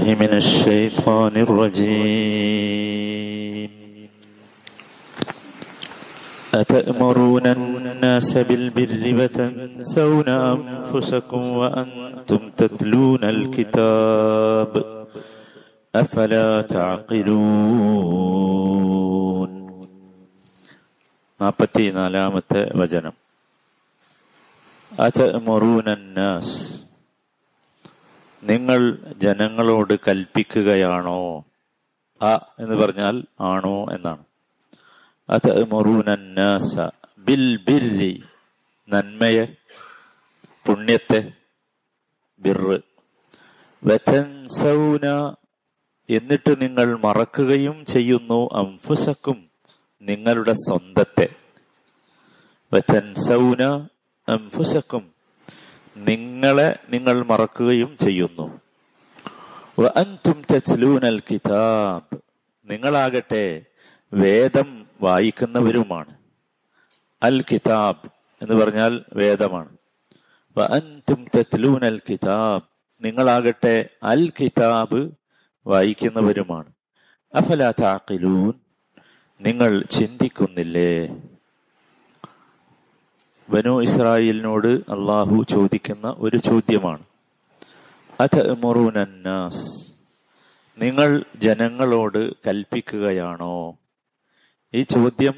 بالله من الشيطان الرجيم أتأمرون الناس بالبر وتنسون أنفسكم وأنتم تتلون الكتاب أفلا تعقلون നാൽപ്പത്തി നാലാമത്തെ വചനം أتأمرون الناس നിങ്ങൾ ജനങ്ങളോട് കൽപ്പിക്കുകയാണോ? അ എന്ന് പറഞ്ഞാൽ ആണോ എന്നാണ്. അതമറൂനന്നാസ ബിൽ ബിരി നന്മയെ പുണ്യത്തെ ബിറ് വതൻസൗന എന്നിട്ട് നിങ്ങൾ മറക്കുകയും ചെയ്യുന്നു അംഫുസക്കും നിങ്ങളുടെ സ്വന്തത്തെ. വതൻസൗന അംഫുസക്കും നിങ്ങളെ നിങ്ങൾ മറക്കുകയും ചെയ്യുന്നു. തച്ലൂനൽ കിതാബ്. നിങ്ങളാകട്ടെ വേദം വായിക്കുന്നവരുമാണ്. അൽ കിതാബ് എന്ന് പറഞ്ഞാൽ വേദമാണ്. അൻതും കിതാബ്. നിങ്ങളാകട്ടെ അൽ കിതാബ് വായിക്കുന്നവരുമാണ്. അഫല താക്കിലൂൻ നിങ്ങൾ ചിന്തിക്കുന്നില്ലേ? ബനു ഇസ്രായേലിനോട് അള്ളാഹു ചോദിക്കുന്ന ഒരു ചോദ്യമാണ്. അഥമുറുനന്നാസ് നിങ്ങൾ ജനങ്ങളോട് കൽപ്പിക്കുകയാണോ? ഈ ചോദ്യം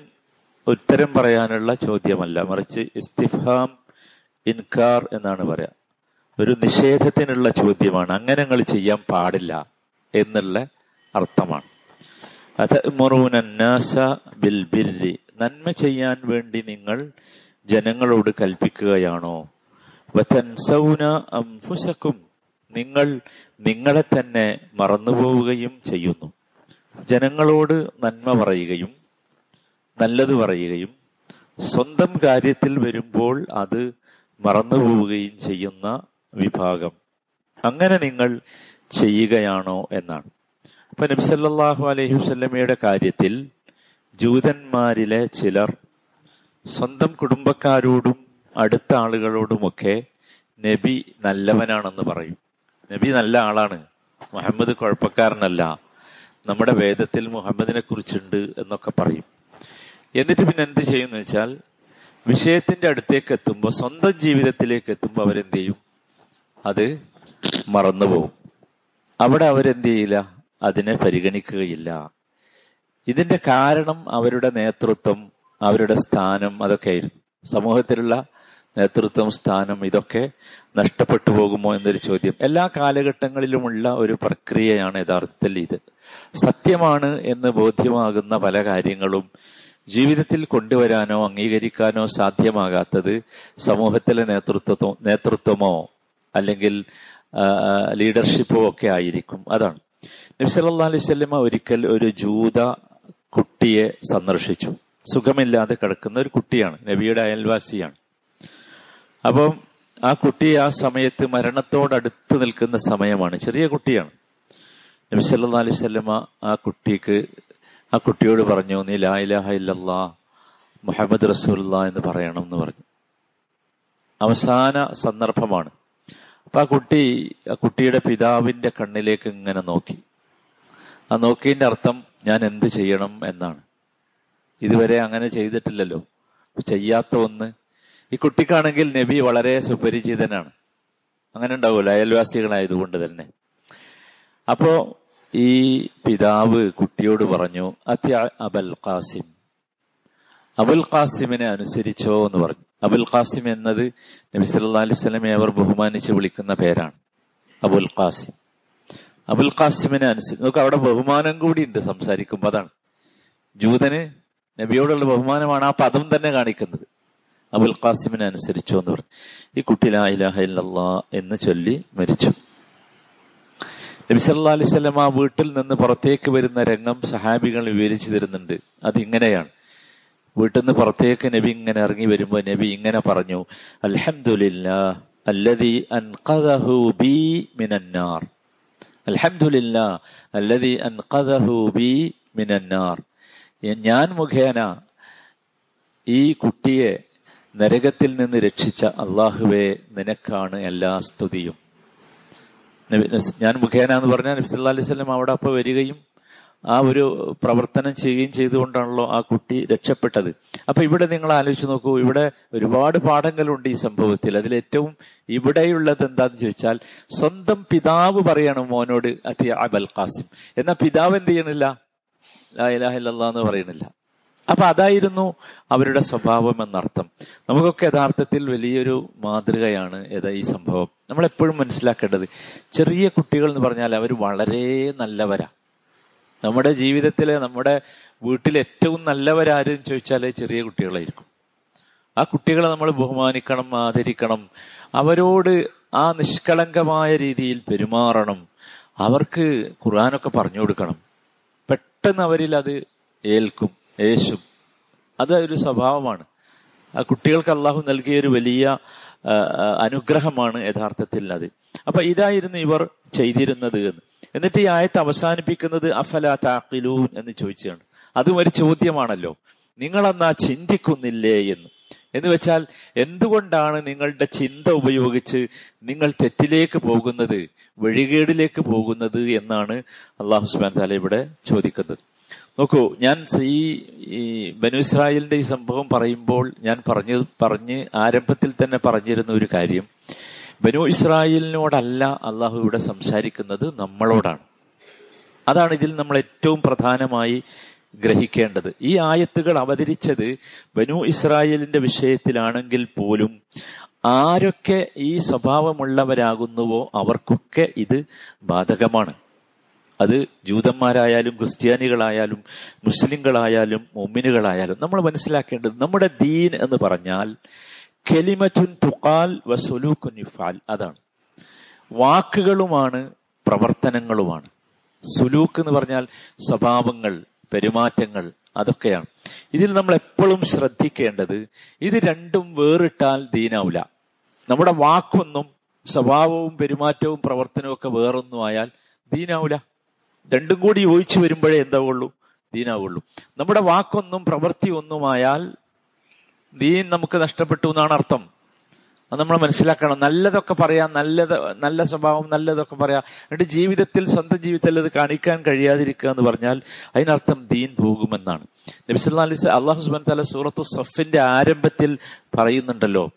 ഉത്തരം പറയാനുള്ള ചോദ്യമല്ല. മറിച്ച് ഇസ്തിഫാം ഇൻകാർ എന്നാണ് പറയാ. ഒരു നിഷേധത്തിനുള്ള ചോദ്യമാണ്. അങ്ങനെ നിങ്ങൾ ചെയ്യാൻ പാടില്ല എന്നുള്ള അർത്ഥമാണ്. അഥമുറുനന്നാസ ബിൽ ബില്ലി നന്മ ചെയ്യാൻ വേണ്ടി നിങ്ങൾ ജനങ്ങളോട് കൽപ്പിക്കുകയാണോ? വതൻസൗന അംഫുസക്കും നിങ്ങൾ നിങ്ങളെ തന്നെ മറന്നുപോവുകയും ചെയ്യുന്നു. ജനങ്ങളോട് നന്മ പറയുകയും നല്ലത് പറയുകയും സ്വന്തം കാര്യത്തിൽ വരുമ്പോൾ അത് മറന്നുപോവുകയും ചെയ്യുന്ന വിഭാഗം. അങ്ങനെ നിങ്ങൾ ചെയ്യുകയാണോ എന്നാണ്. അപ്പൊ നബ്സല്ലാഹു അലൈഹി വസ്ലമയുടെ കാര്യത്തിൽ ജൂതന്മാരിലെ ചിലർ സ്വന്തം കുടുംബക്കാരോടും അടുത്ത ആളുകളോടുമൊക്കെ നബി നല്ലവനാണെന്ന് പറയും. നബി നല്ല ആളാണ്. മുഹമ്മദ് കുഴപ്പക്കാരനല്ല. നമ്മുടെ വേദത്തിൽ മുഹമ്മദിനെ കുറിച്ചുണ്ട് എന്നൊക്കെ പറയും. എന്നിട്ട് പിന്നെ എന്ത് ചെയ്യുന്ന വെച്ചാൽ വിഷയത്തിന്റെ അടുത്തേക്ക് എത്തുമ്പോൾ സ്വന്തം ജീവിതത്തിലേക്ക് എത്തുമ്പോൾ അവരെന്ത് ചെയ്യും? അത് മറന്നുപോകും. അവിടെ അവരെന്ത് ചെയ്യില്ല? അതിനെ പരിഗണിക്കുകയില്ല. ഇതിന്റെ കാരണം അവരുടെ നേതൃത്വം അവരുടെ സ്ഥാനം അതൊക്കെ ആയിരുന്നു സമൂഹത്തിലുള്ള നേതൃത്വം സ്ഥാനം ഇതൊക്കെ നഷ്ടപ്പെട്ടു പോകുമോ എന്നൊരു ചോദ്യം. എല്ലാ കാലഘട്ടങ്ങളിലുമുള്ള ഒരു പ്രക്രിയയാണ് യഥാർത്ഥത്തിൽ ഇത്. സത്യമാണ് എന്ന് ബോധ്യമാകുന്ന പല കാര്യങ്ങളും ജീവിതത്തിൽ കൊണ്ടുവരാനോ അംഗീകരിക്കാനോ സാധ്യമാകാത്തത് സമൂഹത്തിലെ നേതൃത്വമോ നേതൃത്വമോ അല്ലെങ്കിൽ ലീഡർഷിപ്പോ ഒക്കെ ആയിരിക്കും. അതാണ്. നബ്സല്ലാ അലൈഹി സ്വല്ലമ ഒരിക്കൽ ഒരു ജൂത കുട്ടിയെ സന്ദർശിച്ചു. സുഖമില്ലാതെ കിടക്കുന്ന ഒരു കുട്ടിയാണ്. നബിയുടെ അയൽവാസിയാണ്. അപ്പം ആ കുട്ടി ആ സമയത്ത് മരണത്തോടടുത്ത് നിൽക്കുന്ന സമയമാണ്. ചെറിയ കുട്ടിയാണ്. നബി സല്ലാ അലൈഹി സ്വല്ലമ ആ കുട്ടിക്ക് ആ കുട്ടിയോട് പറഞ്ഞു നീ ലാ ഇല്ലല്ലാ മുഹമ്മദ് റസൂല്ല എന്ന് പറയണം എന്ന് പറഞ്ഞു. അവസാന സന്ദർഭമാണ്. അപ്പൊ ആ കുട്ടി ആ കുട്ടിയുടെ പിതാവിന്റെ കണ്ണിലേക്ക് ഇങ്ങനെ നോക്കി. ആ നോക്കിയതിന്റെ അർത്ഥം ഞാൻ എന്ത് ചെയ്യണം? എന്നാണ്. ഇതുവരെ അങ്ങനെ ചെയ്തിട്ടില്ലല്ലോ. ചെയ്യാത്ത ഒന്ന്. ഈ കുട്ടിക്കാണെങ്കിൽ നബി വളരെ സുപരിചിതനാണ്. അങ്ങനെ ഉണ്ടാവുമല്ലോ അയൽവാസികളായതുകൊണ്ട് തന്നെ. അപ്പോ ഈ പിതാവ് കുട്ടിയോട് പറഞ്ഞു അത്യ അബൽ ഖാസിം. അബുൽ ഖാസിമിനെ അനുസരിച്ചോ എന്ന് പറഞ്ഞു. അബുൽ ഖാസിം എന്നത് നബി സല്ലാ അലൈഹി സ്വലമെ അവർ ബഹുമാനിച്ച് വിളിക്കുന്ന പേരാണ്. അബുൽ ഖാസിം. അബുൽ ഖാസിമിനെ അനുസരിച്ച് നമുക്ക് അവിടെ ബഹുമാനം കൂടി ഉണ്ട് സംസാരിക്കുമ്പോൾ അതാണ്. ജൂതന് നബിയോടുള്ള ബഹുമാനമാണ് ആ പദം തന്നെ കാണിക്കുന്നത്. അബുൽ ഖാസിമിനെ അനുസരിച്ചു എന്ന് പറഞ്ഞു. ഈ കുട്ടി ലാ ഇലാഹ എന്ന് ചൊല്ലി മരിച്ചു. നബി സല്ലാ അലൈഹി സ്വലം ആ വീട്ടിൽ നിന്ന് പുറത്തേക്ക് വരുന്ന രംഗം സഹാബികൾ വിവരിച്ചു തരുന്നുണ്ട്. അതിങ്ങനെയാണ്. വീട്ടിൽ നിന്ന് പുറത്തേക്ക് നബി ഇങ്ങനെ ഇറങ്ങി വരുമ്പോൾ നബി ഇങ്ങനെ പറഞ്ഞു അൽഹംദുലില്ലാ അല്ലദി അൻഖദഹു ബി മിനന്നാർ അൻഖദഹു ബി മിനന്നാർ ഞാൻ മുഖേന ഈ കുട്ടിയെ നരകത്തിൽ നിന്ന് രക്ഷിച്ച അള്ളാഹുവെ നിനക്കാണ് എല്ലാ സ്തുതിയും. ഞാൻ മുഖേന എന്ന് പറഞ്ഞാൽ നബി സല്ലല്ലാഹു അലൈഹി വസല്ലം അവിടെ അപ്പൊ വരികയും ആ ഒരു പ്രവർത്തനം ചെയ്യുകയും ചെയ്തുകൊണ്ടാണല്ലോ ആ കുട്ടി രക്ഷപ്പെട്ടത്. അപ്പൊ ഇവിടെ നിങ്ങൾ ആലോചിച്ച് നോക്കൂ ഇവിടെ ഒരുപാട് പാഠങ്ങളുണ്ട് ഈ സംഭവത്തിൽ. അതിലേറ്റവും ഇവിടെയുള്ളത് എന്താന്ന് ചോദിച്ചാൽ സ്വന്തം പിതാവ് പറയണം മോനോട് അതി അബൽ ഖാസിം. എന്നാ പിതാവ് എന്ത് ചെയ്യണില്ല? ലാ ഇലാഹ ഇല്ലല്ലാഹ് എന്ന് പറയണില്ല അപ്പൊ അതായിരുന്നു അവരുടെ സ്വഭാവം എന്നർത്ഥം. നമുക്കൊക്കെ യഥാർത്ഥത്തിൽ വലിയൊരു മാതൃകയാണ് ഏതാ ഈ സംഭവം. നമ്മൾ എപ്പോഴും മനസ്സിലാക്കേണ്ടത് ചെറിയ കുട്ടികൾ എന്ന് പറഞ്ഞാൽ അവർ വളരെ നല്ലവരാ. നമ്മുടെ ജീവിതത്തിലെ നമ്മുടെ വീട്ടിൽ ഏറ്റവും നല്ലവരാരെന്ന് ചോദിച്ചാൽ ചെറിയ കുട്ടികളായിരിക്കും. ആ കുട്ടികളെ നമ്മൾ ബഹുമാനിക്കണം ആദരിക്കണം. അവരോട് ആ നിഷ്കളങ്കമായ രീതിയിൽ പെരുമാറണം. അവർക്ക് ഖുർആാനൊക്കെ പറഞ്ഞു കൊടുക്കണം. പെട്ടെന്ന് അവരിൽ അത് ഏൽക്കും യേശും അത് ഒരു സ്വഭാവമാണ്. ആ കുട്ടികൾക്ക് അള്ളാഹു നൽകിയ ഒരു വലിയ അനുഗ്രഹമാണ് യഥാർത്ഥത്തിൽ അത്. അപ്പൊ ഇതായിരുന്നു ഇവർ ചെയ്തിരുന്നത് എന്ന്. എന്നിട്ട് ഈ ആയത്ത് അവസാനിപ്പിക്കുന്നത് അഫല താക്കിലൂൻ എന്ന് ചോദിച്ചാണ്. അതും ഒരു ചോദ്യമാണല്ലോ. നിങ്ങളെന്നാ ചിന്തിക്കുന്നില്ലേ എന്ന്. എന്ന് വെച്ചാൽ എന്തുകൊണ്ടാണ് നിങ്ങളുടെ ചിന്ത ഉപയോഗിച്ച് നിങ്ങൾ തെറ്റിലേക്ക് പോകുന്നത്? വഴികേടിലേക്ക് പോകുന്നത് എന്നാണ് അള്ളാഹു സുബാൻ താല ഇവിടെ ചോദിക്കുന്നത്. നോക്കൂ ഞാൻ ഈ ബനു ഇസ്രായേലിന്റെ ഈ സംഭവം പറയുമ്പോൾ ഞാൻ പറഞ്ഞു പറഞ്ഞ് ആരംഭത്തിൽ തന്നെ പറഞ്ഞിരുന്ന ഒരു കാര്യം. ബനു ഇസ്രായേലിനോടല്ല അള്ളാഹു ഇവിടെ സംസാരിക്കുന്നത് നമ്മളോടാണ്. അതാണ് ഇതിൽ നമ്മൾ ഏറ്റവും പ്രധാനമായി ഗ്രഹിക്കേണ്ടത്. ഈ ആയത്തുകൾ അവതരിച്ചത് ബനു ഇസ്രായേലിന്റെ വിഷയത്തിലാണെങ്കിൽ പോലും ആരൊക്കെ ഈ സ്വഭാവമുള്ളവരാകുന്നുവോ അവർക്കൊക്കെ ഇത് ബാധകമാണ്. അത് ജൂതന്മാരായാലും ക്രിസ്ത്യാനികളായാലും മുസ്ലിങ്ങളായാലും മൊമ്മിനുകളായാലും നമ്മൾ മനസ്സിലാക്കേണ്ടത് നമ്മുടെ ദീൻ എന്ന് പറഞ്ഞാൽ കെലിമറ്റുൻ തുക്കാൽ വസുലൂക്കുൻ യുഫാൽ. അതാണ്. വാക്കുകളുമാണ് പ്രവർത്തനങ്ങളുമാണ്. സുലൂക്ക് എന്ന് പറഞ്ഞാൽ സ്വഭാവങ്ങൾ പെരുമാറ്റങ്ങൾ അതൊക്കെയാണ്. ഇതിൽ നമ്മൾ എപ്പോഴും ശ്രദ്ധിക്കേണ്ടത് ഇത് രണ്ടും വേറിട്ടാൽ ദീനാവില്ല നമ്മുടെ വാക്കൊന്നും സ്വഭാവവും പെരുമാറ്റവും പ്രവർത്തനവും ഒക്കെ വേറൊന്നും ആയാൽ ദീനാവൂല. രണ്ടും കൂടി യോജിച്ചു വരുമ്പോഴേ എന്താവുള്ളൂ ദീനാവുള്ളൂ. നമ്മുടെ വാക്കൊന്നും പ്രവൃത്തി ഒന്നുമായാൽ ദീൻ നമുക്ക് നഷ്ടപ്പെട്ടു എന്നാണ് അർത്ഥം. അത് നമ്മൾ മനസ്സിലാക്കണം. നല്ലതൊക്കെ പറയാം നല്ലത് നല്ല സ്വഭാവം നല്ലതൊക്കെ പറയാം. എന്നിട്ട് ജീവിതത്തിൽ സ്വന്തം ജീവിതത്തിൽ അത് കാണിക്കാൻ കഴിയാതിരിക്കുക എന്ന് പറഞ്ഞാൽ അതിനർത്ഥം ദീൻ പോകുമെന്നാണ്. നബിസ് അള്ളാഹുസ്ബൻ അള്ളാഹു സുബാൻ തല സൂറത്തു സഫിന്റെ ആരംഭത്തിൽ പറയുന്നുണ്ടല്ലോ.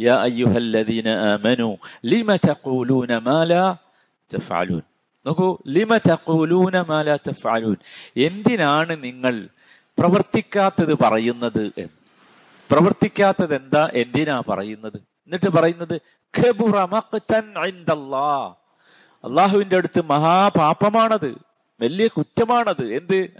യാ الذين آمنوا لما تقولون ما لا تفعلون؟ നോക്കൂ ലിമ തഖൂലൂന മാല തഫഅലൂൻ എന്തിനാണ് നിങ്ങൾ പ്രവർത്തിക്കാത്തത് പറയുന്നത് എന്ന്? പ്രവർത്തിക്കാത്തത് എന്താ? എന്തിനാ പറയുന്നത്? എന്നിട്ട് പറയുന്നത്. അള്ളാഹുവിന്റെ അടുത്ത് മഹാപാപമാണത് വലിയ കുറ്റമാണത്. എന്ത്.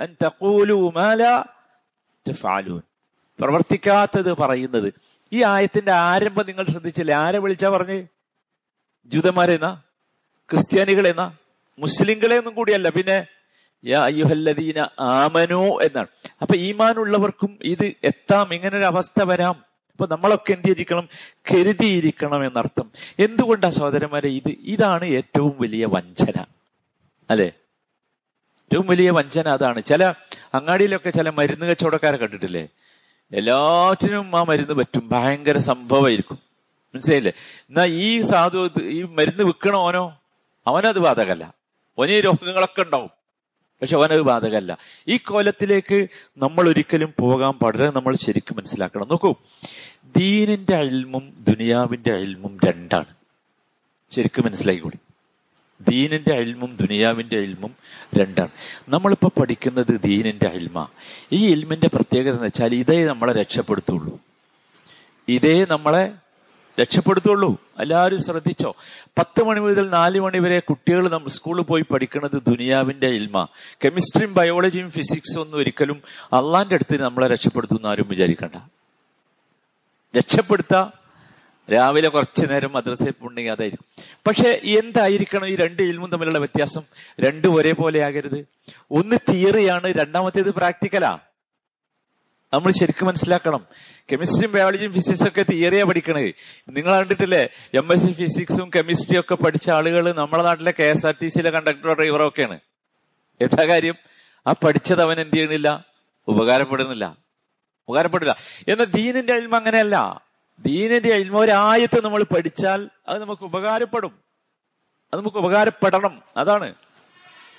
പ്രവർത്തിക്കാത്തത് പറയുന്നത്. ഈ ആയത്തിന്റെ ആരംഭം നിങ്ങൾ ശ്രദ്ധിച്ചില്ലേ? ആരെ വിളിച്ചാ പറഞ്ഞ്? ജൂതന്മാരെന്നാ ക്രിസ്ത്യാനികളെന്നാ മുസ്ലിങ്ങളെ ഒന്നും കൂടിയല്ല. പിന്നെ അയ്യുഹല്ലദീന ആമനോ എന്നാണ്. അപ്പൊ ഈമാനുള്ളവർക്കും ഇത് എത്താം. ഇങ്ങനെ ഒരു അവസ്ഥ വരാം. അപ്പൊ നമ്മളൊക്കെ എന്തിരിക്കണം? കരുതിയിരിക്കണം എന്നർത്ഥം. എന്തുകൊണ്ടാ സഹോദരന്മാരെ ഇത്? ഇതാണ് ഏറ്റവും വലിയ വഞ്ചന. അല്ലെ? ഏറ്റവും വലിയ വഞ്ചന അതാണ്. ചില അങ്ങാടിയിലൊക്കെ ചില മരുന്ന് കച്ചവടക്കാരെ കണ്ടിട്ടില്ലേ? എല്ലാറ്റിനും ആ മരുന്ന് പറ്റും. ഭയങ്കര സംഭവമായിരിക്കും. മനസ്സിലായില്ലേ? എന്നാ ഈ സാധു ഈ മരുന്ന് വിൽക്കണ ഓനോ അവനത് ബാധകല്ല ഓനീ രോഗങ്ങളൊക്കെ ഉണ്ടാവും. പക്ഷെ അവനത് ബാധകല്ല ഈ കോലത്തിലേക്ക് നമ്മൾ ഒരിക്കലും പോകാൻ പാടില്ല. നമ്മൾ ശരിക്കും മനസ്സിലാക്കണം. നോക്കൂ. ദീനിന്റെ അയൽമും ദുനിയാവിന്റെ അയൽമും രണ്ടാണ്. ശരിക്കും മനസ്സിലായിക്കൂടി? ദീനിന്റെ അയൽമും ദുനിയാവിന്റെ അയൽമും രണ്ടാണ്. നമ്മളിപ്പോ പഠിക്കുന്നത് ദീനിന്റെ അയൽമ. ഈ ഇൽമിന്റെ പ്രത്യേകത എന്ന് വെച്ചാൽ ഇതേ നമ്മളെ രക്ഷപ്പെടുത്തുള്ളൂ. ഇതേ നമ്മളെ രക്ഷപ്പെടുത്തുള്ളൂ. എല്ലാവരും ശ്രദ്ധിച്ചോ? പത്ത് മണി മുതൽ നാല് മണി വരെ കുട്ടികൾ നമ്മൾ സ്കൂളിൽ പോയി പഠിക്കുന്നത് ദുനിയാവിന്റെ ഇൽമ കെമിസ്ട്രിയും ബയോളജിയും ഫിസിക്സും ഒന്നും ഒരിക്കലും അള്ളാന്റെ അടുത്ത് നമ്മളെ രക്ഷപ്പെടുത്തുന്ന ആരും വിചാരിക്കണ്ട. രക്ഷപ്പെടുത്ത രാവിലെ കുറച്ചു നേരം മദ്രസയിൽ പോണെങ്കിൽ അതായിരിക്കും പക്ഷെ എന്തായിരിക്കണം ഈ രണ്ട് ഇൽമും തമ്മിലുള്ള വ്യത്യാസം? രണ്ടും ഒരേപോലെ ആകരുത്. ഒന്ന് തിയറിയാണ് രണ്ടാമത്തേത് പ്രാക്ടിക്കലാ. നമ്മൾ ശരിക്കും മനസ്സിലാക്കണം. കെമിസ്ട്രിയും ബയോളജിയും ഫിസിക്സും ഒക്കെ തിയറിയാ പഠിക്കണത് നിങ്ങൾ കണ്ടിട്ടില്ലേ? എം എസ് സി ഫിസിക്സും കെമിസ്ട്രിയും ഒക്കെ പഠിച്ച ആളുകൾ നമ്മുടെ നാട്ടിലെ കെ എസ് ആർ ടി സിയിലെ കണ്ടക്ടറോ ഡ്രൈവറോ ഒക്കെയാണ്. എന്താ കാര്യം? ആ പഠിച്ചത് അവൻ എന്ത് ചെയ്യണില്ല? ഉപകാരപ്പെടുന്നില്ല. ഉപകാരപ്പെടില്ല. എന്നാൽ ദീനിന്റെ അഴിമ അങ്ങനെയല്ല ദീനിന്റെ അഴിമോരായത്ത് നമ്മൾ പഠിച്ചാൽ അത് നമുക്ക് ഉപകാരപ്പെടും. അത് നമുക്ക് ഉപകാരപ്പെടണം. അതാണ്.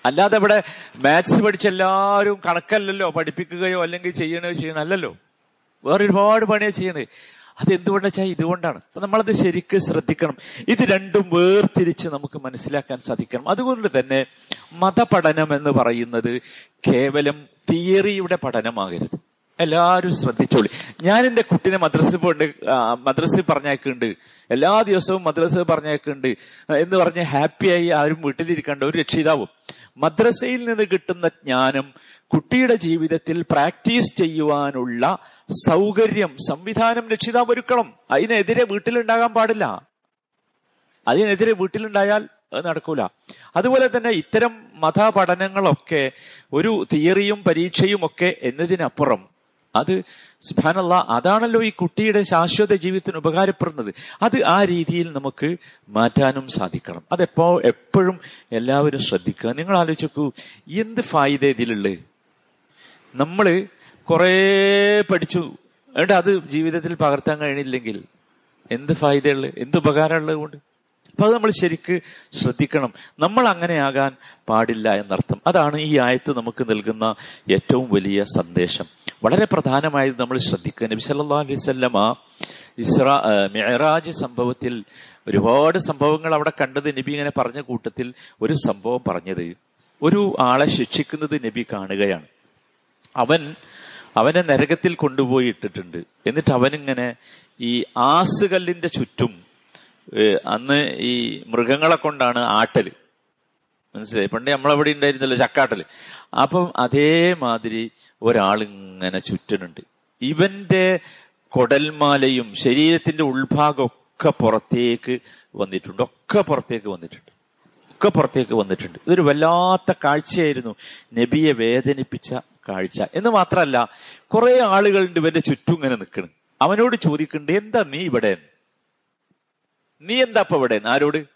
അല്ലാതെ ഇവിടെ മാത്സ് പഠിച്ച എല്ലാവരും കണക്കല്ലല്ലോ. പഠിപ്പിക്കുകയോ അല്ലെങ്കിൽ ചെയ്യണോ ചെയ്യണോ അല്ലല്ലോ ഒരുപാട് പണിയാ ചെയ്യണത് അത് എന്തുകൊണ്ടാ വെച്ചാൽ ഇതുകൊണ്ടാണ്. അപ്പൊ നമ്മളത് ശരിക്ക് ശ്രദ്ധിക്കണം. ഇത് രണ്ടും വേർതിരിച്ച് നമുക്ക് മനസ്സിലാക്കാൻ സാധിക്കണം. അതുകൊണ്ട് തന്നെ മതപഠനം എന്ന് പറയുന്നത് കേവലം തിയറിയുടെ പഠനമാകരുത്. എല്ലാവരും ശ്രദ്ധിച്ചോളി. ഞാൻ എന്റെ കുട്ടീനെ മദ്രസ പോണ്ട് മദ്രസ പറഞ്ഞേക്കുന്നുണ്ട് എല്ലാ ദിവസവും മദ്രസ പറഞ്ഞേക്കുന്നുണ്ട് എന്ന് പറഞ്ഞ് ഹാപ്പിയായി ആരും വീട്ടിലിരിക്കേണ്ട ഒരു രക്ഷിതാവും. മദ്രസയിൽ നിന്ന് കിട്ടുന്ന ജ്ഞാനം കുട്ടിയുടെ ജീവിതത്തിൽ പ്രാക്ടീസ് ചെയ്യുവാനുള്ള സൗകര്യം സംവിധാനം രക്ഷിതാവ് ഒരുക്കണം. അതിനെതിരെ വീട്ടിലുണ്ടാകാൻ പാടില്ല. അതിനെതിരെ വീട്ടിലുണ്ടായാൽ അത് നടക്കൂല. അതുപോലെ തന്നെ ഇത്തരം മതപഠനങ്ങളൊക്കെ ഒരു തിയറിയും പരീക്ഷയും ഒക്കെ എന്നതിനപ്പുറം അത് സുബാനല്ല അതാണല്ലോ ഈ കുട്ടിയുടെ ശാശ്വത ജീവിതത്തിന് ഉപകാരപ്പെടുന്നത്. അത് ആ രീതിയിൽ നമുക്ക് മാറ്റാനും സാധിക്കണം. അതെപ്പോ എപ്പോഴും എല്ലാവരും ശ്രദ്ധിക്കുക. നിങ്ങൾ ആലോചിക്കൂ എന്ത് ഫായിദ ഇതിലുള്ളത് നമ്മൾ കുറേ പഠിച്ചു. എന്നിട്ട് അത് ജീവിതത്തിൽ പകർത്താൻ കഴിഞ്ഞില്ലെങ്കിൽ എന്ത് ഫായിദയുള്ളത് എന്ത് ഉപകാരമുള്ളത് കൊണ്ട്? അപ്പൊ അത് നമ്മൾ ശരിക്ക് ശ്രദ്ധിക്കണം. നമ്മൾ അങ്ങനെയാകാൻ പാടില്ല എന്നർത്ഥം. അതാണ് ഈ ആയത്ത് നമുക്ക് നൽകുന്ന ഏറ്റവും വലിയ സന്ദേശം. വളരെ പ്രധാനമായത് നമ്മൾ ശ്രദ്ധിക്കുക. നബി സല്ലാ അലൈഹി സ്വല്ലമ ഇസ്ര മെഹറാജ് സംഭവത്തിൽ ഒരുപാട് സംഭവങ്ങൾ അവിടെ കണ്ടത് നബി ഇങ്ങനെ പറഞ്ഞ കൂട്ടത്തിൽ ഒരു സംഭവം പറഞ്ഞത്. ഒരു ആളെ ശിക്ഷിക്കുന്നത് നബി കാണുകയാണ്. അവൻ അവനെ നരകത്തിൽ കൊണ്ടുപോയി ഇട്ടിട്ടുണ്ട്. എന്നിട്ട് അവനിങ്ങനെ ഈ ആസുകല്ലിന്റെ ചുറ്റും അന്ന് ഈ മൃഗങ്ങളെ കൊണ്ടാണ് ആട്ടൽ. മനസ്സിലായി? പണ്ട് നമ്മളവിടെ ഉണ്ടായിരുന്നല്ലോ ചക്കാട്ടൽ. അപ്പം അതേമാതിരി ഒരാളിങ്ങനെ ചുറ്റനുണ്ട്. ഇവന്റെ കൊടൽമാലയും ശരീരത്തിന്റെ ഉൾഭാഗം ഒക്കെ പുറത്തേക്ക് വന്നിട്ടുണ്ട്. ഒക്കെ പുറത്തേക്ക് വന്നിട്ടുണ്ട്. ഒക്കെ പുറത്തേക്ക് വന്നിട്ടുണ്ട്. ഇതൊരു വല്ലാത്ത കാഴ്ചയായിരുന്നു. നബിയെ വേദനിപ്പിച്ച കാഴ്ച. എന്ന് മാത്രമല്ല കുറെ ആളുകളുണ്ട് ഇവന്റെ ചുറ്റും ഇങ്ങനെ നിൽക്കണം. അവനോട് ചോദിക്കുന്നുണ്ട് എന്താ നീ ഇവിടെ? നീ എന്താ ഇപ്പൊ ഇവിടെ? ആരോട്?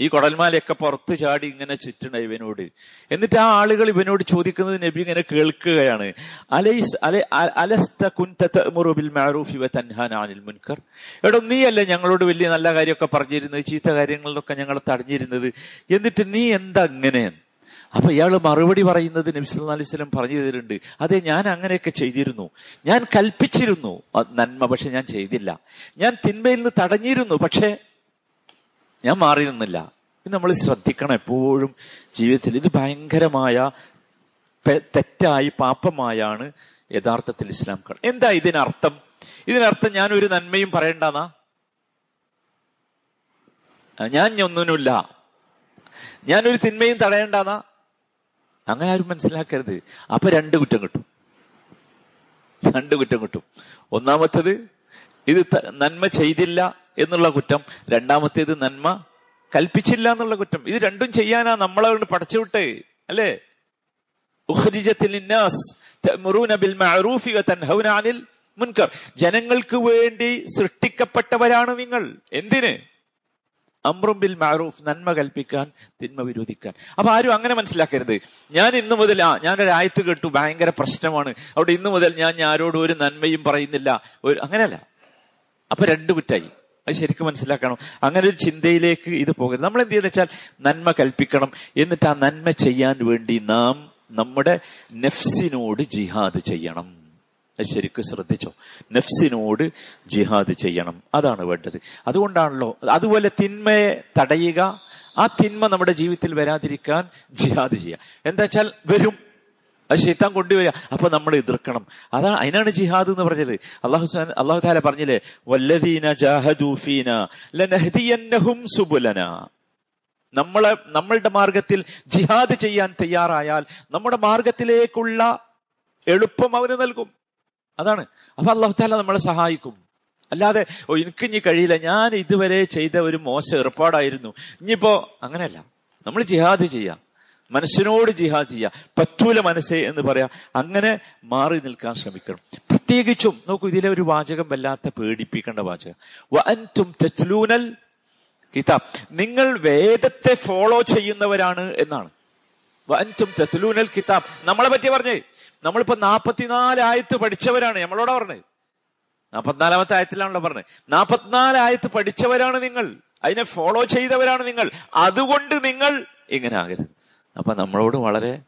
ഈ കൊടൽമാലയൊക്കെ പുറത്ത് ചാടി ഇങ്ങനെ ചുറ്റണ ഇവനോട്. എന്നിട്ട് ആ ആളുകൾ ഇവനോട് ചോദിക്കുന്നത് നബി ഇങ്ങനെ കേൾക്കുകയാണ്. അലൈസ് അലെ അലസ്ത കുൻതമുറുബിൽ മാറൂഫി വ തൻഹാനിൽ മുൻകർ. എടോ നീയല്ലേ ഞങ്ങളോട് വലിയ നല്ല കാര്യമൊക്കെ പറഞ്ഞിരുന്നത് ചീത്ത കാര്യങ്ങളിലൊക്കെ ഞങ്ങൾ തടഞ്ഞിരുന്നത്? എന്നിട്ട് നീ എന്താ ഇങ്ങനെ അപ്പൊ ഇയാൾ മറുപടി പറയുന്നത് നബിസ് അലൈഹി സ്വലം പറഞ്ഞു തരുന്നുണ്ട് അതെ ഞാൻ അങ്ങനെയൊക്കെ ചെയ്തിരുന്നു. ഞാൻ കൽപ്പിച്ചിരുന്നു. നന്മ പക്ഷെ ഞാൻ ചെയ്തില്ല. ഞാൻ തിന്മയിൽ നിന്ന് തടഞ്ഞിരുന്നു. പക്ഷേ ഞാൻ മാറി നിന്നില്ല. ഇത് നമ്മൾ ശ്രദ്ധിക്കണം എപ്പോഴും ജീവിതത്തിൽ. ഇത് ഭയങ്കരമായ തെറ്റായി പാപമായാണ് യഥാർത്ഥത്തിൽ ഇസ്ലാം കാണുന്നത് എന്താ ഇതിനർത്ഥം? ഇതിനർത്ഥം ഞാൻ ഒരു നന്മയും പറയണ്ടെന്നാ? ഞാൻ ഒന്നിനുമില്ല. ഞാനൊരു തിന്മയും തടയണ്ടെന്നാ? അങ്ങനെ ആരും മനസ്സിലാക്കരുത്. അപ്പൊ രണ്ട് കുറ്റം കിട്ടും. രണ്ട് കുറ്റം കിട്ടും. ഒന്നാമത്തത് ഇത് നന്മ ചെയ്തില്ല. എന്നുള്ള കുറ്റം രണ്ടാമത്തേത് നന്മ കൽപ്പിച്ചില്ല എന്നുള്ള കുറ്റം. ഇത് രണ്ടും ചെയ്യാനാ നമ്മളെ കൊണ്ട് പടച്ചുവിട്ടേ അല്ലേ? മുൻകർ. ജനങ്ങൾക്ക് വേണ്ടി സൃഷ്ടിക്കപ്പെട്ടവരാണ് നിങ്ങൾ. എന്തിന്? അമ്രും ബിൽ മാറൂഫ് നന്മ കൽപ്പിക്കാൻ തിന്മ വിരോധിക്കാൻ. അപ്പൊ ആരും അങ്ങനെ മനസ്സിലാക്കരുത്. ഞാൻ ഇന്നു മുതൽ ആ ഞാനൊരു ആയത്ത് കേട്ടു ഭയങ്കര പ്രശ്നമാണ്. അവിടെ ഇന്നു മുതൽ ഞാൻ ആരോടും ഒരു നന്മയും പറയുന്നില്ല. ഒരു അങ്ങനെയല്ല. അപ്പൊ രണ്ട് കുറ്റായി. അത് ശരിക്കും മനസ്സിലാക്കണം. അങ്ങനെ ഒരു ചിന്തയിലേക്ക് ഇത് പോകരുത്. നമ്മൾ എന്ത് ചെയ്യുന്ന വെച്ചാൽ നന്മ കൽപ്പിക്കണം. എന്നിട്ട് ആ നന്മ ചെയ്യാൻ വേണ്ടി നാം നമ്മുടെ നെഫ്സിനോട് ജിഹാദ് ചെയ്യണം. അത് ശരിക്കും ശ്രദ്ധിച്ചോ? നെഫ്സിനോട് ജിഹാദ് ചെയ്യണം. അതാണ് വേണ്ടത്. അതുകൊണ്ടാണല്ലോ അതുപോലെ തിന്മയെ തടയുക ആ തിന്മ നമ്മുടെ ജീവിതത്തിൽ വരാതിരിക്കാൻ ജിഹാദ് ചെയ്യുക. എന്താ വെച്ചാൽ വരും അത് ശൈത്താൻ കൊണ്ടുവരിക. അപ്പൊ നമ്മൾ എതിർക്കണം. അതാണ് അതിനാണ് ജിഹാദ് എന്ന് പറഞ്ഞത്. അള്ളാഹു അള്ളാഹു താല പറഞ്ഞില്ലേ വല്ലദീന ജാഹദൂഫീന സുബുലന. നമ്മളെ നമ്മളുടെ മാർഗത്തിൽ ജിഹാദ് ചെയ്യാൻ തയ്യാറായാൽ നമ്മുടെ മാർഗത്തിലേക്കുള്ള എളുപ്പം അവന് നൽകും. അതാണ്. അപ്പൊ അള്ളാഹു താല നമ്മളെ സഹായിക്കും. അല്ലാതെ ഓ എനിക്ക് ഇനി കഴിയില്ല. ഞാൻ ഇതുവരെ ചെയ്ത ഒരു മോശം ഏർപ്പാടായിരുന്നു. ഇനിയിപ്പോ അങ്ങനെയല്ല. നമ്മൾ ജിഹാദ് ചെയ്യാം. മനസ്സിനോട് ജിഹാദ് ചെയ്യുക പറ്റൂല മനസ്സേ എന്ന് പറയാ. അങ്ങനെ മാറി നിൽക്കാൻ ശ്രമിക്കണം. പ്രത്യേകിച്ചും നോക്കൂ ഇതിലെ ഒരു വാചകം വല്ലാത്ത പേടിപ്പിക്കേണ്ട വാചകം. തത്ലൂനൽ കിതാബ്. നിങ്ങൾ വേദത്തെ ഫോളോ ചെയ്യുന്നവരാണ് എന്നാണ്. വഅൻതും തത്ലൂനൽ കിതാബ്. നമ്മളെ പറ്റി പറഞ്ഞേ. നമ്മളിപ്പോ നാപ്പത്തിനാല് ആയത്ത് പഠിച്ചവരാണ്. നമ്മളോടാ പറഞ്ഞത് നാപ്പത്തിനാലാമത്തെ ആയത്തിലാണല്ലോ പറഞ്ഞത് നാപ്പത്തിനാല് ആയത്ത് പഠിച്ചവരാണ് നിങ്ങൾ. അതിനെ ഫോളോ ചെയ്തവരാണ് നിങ്ങൾ. അതുകൊണ്ട് നിങ്ങൾ ഇങ്ങനെ ആകരുത്. അപ്പൊ നമ്മളോട് വളരെ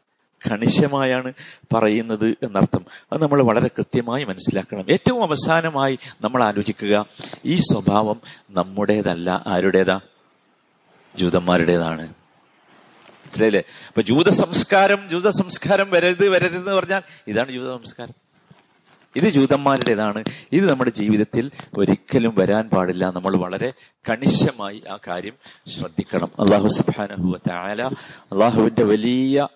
കണിശമായാണ് പറയുന്നത് എന്നർത്ഥം. അത് നമ്മൾ വളരെ കൃത്യമായി മനസ്സിലാക്കണം. ഏറ്റവും അവസാനമായി നമ്മൾ ആലോചിക്കുക ഈ സ്വഭാവം നമ്മുടേതല്ല ആരുടേതാ? ജൂതന്മാരുടേതാണ്. മനസ്സിലായില്ലേ? അപ്പൊ ജൂത സംസ്കാരം ജൂത സംസ്കാരം വരരുത് വരരുത് എന്ന് പറഞ്ഞാൽ ഇതാണ് ജൂത സംസ്കാരം. ഇത് ജൂതന്മാരുടേതാണ്. ഇത് നമ്മുടെ ജീവിതത്തിൽ ഒരിക്കലും വരാൻ പാടില്ല. നമ്മൾ വളരെ കണിശമായി ആ കാര്യം ശ്രദ്ധിക്കണം. അള്ളാഹു സുബാനഹു താല അള്ളാഹുവിന്റെ വലിയ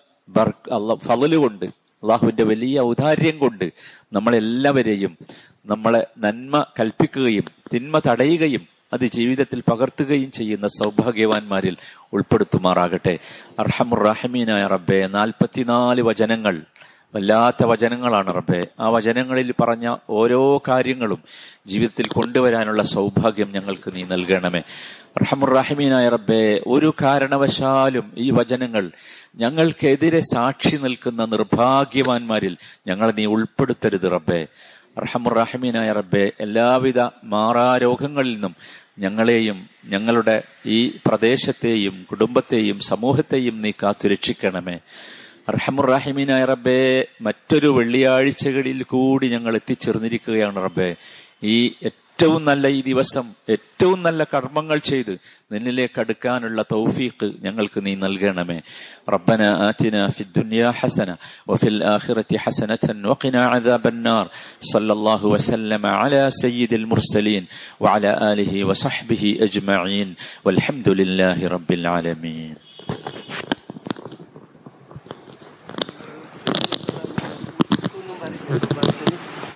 ഫലല് കൊണ്ട് അള്ളാഹുവിന്റെ വലിയ ഔദാര്യം കൊണ്ട് നമ്മളെല്ലാവരെയും നമ്മളെ നന്മ കൽപ്പിക്കുകയും തിന്മ തടയുകയും അത് ജീവിതത്തിൽ പകർത്തുകയും ചെയ്യുന്ന സൗഭാഗ്യവാന്മാരിൽ ഉൾപ്പെടുത്തുമാറാകട്ടെ. അർഹമുറാഹിമീനായ റബ്ബെ നാൽപ്പത്തിനാല് വചനങ്ങൾ വല്ലാത്ത വചനങ്ങളാണ് റബ്ബെ. ആ വചനങ്ങളിൽ പറഞ്ഞ ഓരോ കാര്യങ്ങളും ജീവിതത്തിൽ കൊണ്ടുവരാനുള്ള സൗഭാഗ്യം ഞങ്ങൾക്ക് നീ നൽകണമേ. റഹമുറാഹിമീനായ റബ്ബെ ഒരു കാരണവശാലും ഈ വചനങ്ങൾ ഞങ്ങൾക്കെതിരെ സാക്ഷി നിൽക്കുന്ന നിർഭാഗ്യവാന്മാരിൽ ഞങ്ങളെ നീ ഉൾപ്പെടുത്തരുത് റബ്ബെ. റഹമുറാഹിമീനായ റബ്ബെ എല്ലാവിധ മാറാരോഗങ്ങളിൽ നിന്നും ഞങ്ങളെയും ഞങ്ങളുടെ ഈ പ്രദേശത്തെയും കുടുംബത്തെയും സമൂഹത്തെയും നീ കാത്തു രക്ഷിക്കണമേ അർഹമുറാഹിമീനായ റബ്ബെ മറ്റൊരു വെള്ളിയാഴ്ചകളിൽ കൂടി ഞങ്ങൾ എത്തിച്ചേർന്നിരിക്കുകയാണ് റബ്ബെ. ഈ ഏറ്റവും നല്ല ഈ ദിവസം ഏറ്റവും നല്ല കർമ്മങ്ങൾ ചെയ്ത് നിന്നിലേക്ക് അടുക്കാനുള്ള തൗഫീഖ് ഞങ്ങൾക്ക് നീ നൽകണമേ. റബ്ബന ആതിന ഫി ദുനിയ ഹസന വഫിൽ ആഖിറതി ഹസനതൻ വഖിന അദാബന്നാർ. സല്ലല്ലാഹു വസല്ലമ അലാ സയ്യിദിൽ മുർസലീൻ വഅലാ ആലിഹി വസഹ്ബിഹി അജ്മഈൻ. വൽഹംദുലില്ലാഹി റബ്ബിൽ ആലമീൻ.